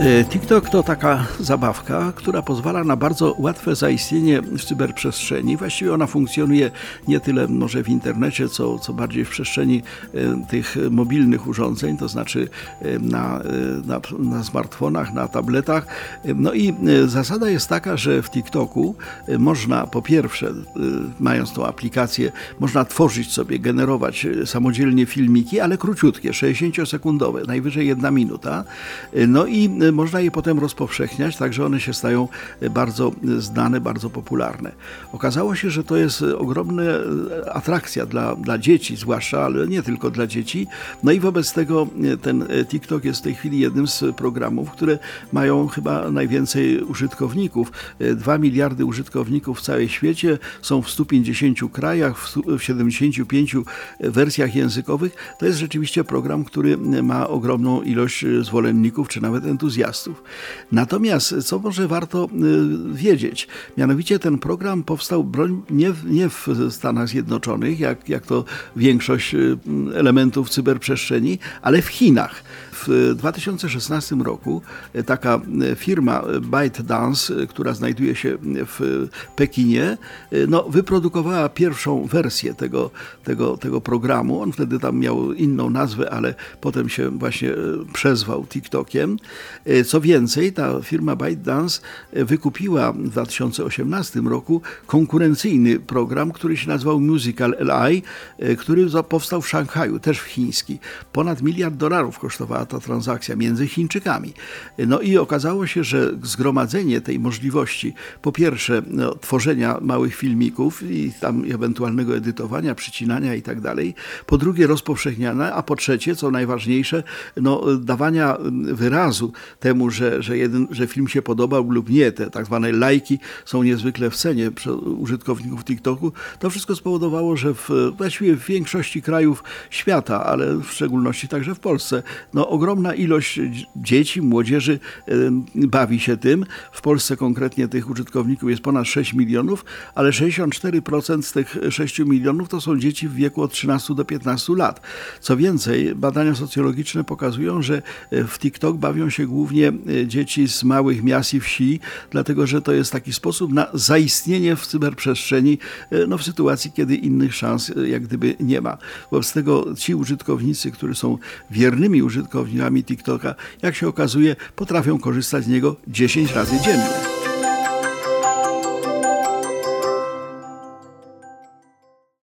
E, TikTok to taka zabawka, która pozwala na bardzo łatwe zaistnienie w cyberprzestrzeni. Właściwie ona funkcjonuje nie tyle może w internecie, co, co bardziej w przestrzeni e, tych mobilnych urządzeń, to znaczy e, na, na, na smartfonach, na tabletach. No i zasada jest taka, że w TikToku można po pierwsze, mając tą aplikację, można tworzyć sobie, generować samodzielnie filmiki, ale króciutkie, 60-sekundowe, najwyżej jedna minuta. No i można je potem rozpowszechniać, tak że one się stają bardzo znane, bardzo popularne. Okazało się, że to jest ogromna atrakcja dla, dla dzieci, zwłaszcza, ale nie tylko dla dzieci. No i wobec tego ten TikTok jest w tej chwili jednym z programów, które mają chyba najwięcej użytkowników. 2 miliardy użytkowników w całym świecie, są w 150 krajach, w 75 wersjach językowych. To jest rzeczywiście program, który ma ogromną ilość zwolenników, czy nawet entuzjastów entuzjastów. Natomiast, co może warto y, wiedzieć, mianowicie ten program powstał nie, nie w Stanach Zjednoczonych, jak, jak to większość y, elementów cyberprzestrzeni, ale w Chinach. W 2016 roku taka firma ByteDance, która znajduje się w Pekinie, no, wyprodukowała pierwszą wersję tego, tego, tego programu. On wtedy tam miał inną nazwę, ale potem się właśnie przezwał TikTokiem. Co więcej, ta firma ByteDance wykupiła w 2018 roku konkurencyjny program, który się nazywał Musical LI, który powstał w Szanghaju, też w chiński. Ponad miliard dolarów kosztowała ta transakcja między Chińczykami. No i okazało się, że zgromadzenie tej możliwości, po pierwsze no, tworzenia małych filmików i tam ewentualnego edytowania, przycinania i tak dalej, po drugie rozpowszechniania, a po trzecie, co najważniejsze, no, dawania wyrazu temu, że, że, jeden, że film się podobał lub nie, te tak zwane lajki są niezwykle w cenie użytkowników TikToku, to wszystko spowodowało, że w, właściwie w większości krajów świata, ale w szczególności także w Polsce, no, ogromna ilość dzieci, młodzieży bawi się tym. W Polsce konkretnie tych użytkowników jest ponad 6 milionów, ale 64% z tych 6 milionów to są dzieci w wieku od 13 do 15 lat. Co więcej, badania socjologiczne pokazują, że e, w TikTok bawią się głównie e, dzieci z małych miast i wsi, dlatego że to jest taki sposób na zaistnienie w cyberprzestrzeni e, no, w sytuacji, kiedy innych szans jak gdyby nie ma. Wobec tego ci użytkownicy, którzy są wiernymi użytkownikami, użytkownikami TikToka, jak się okazuje, potrafią korzystać z niego 10 razy dziennie.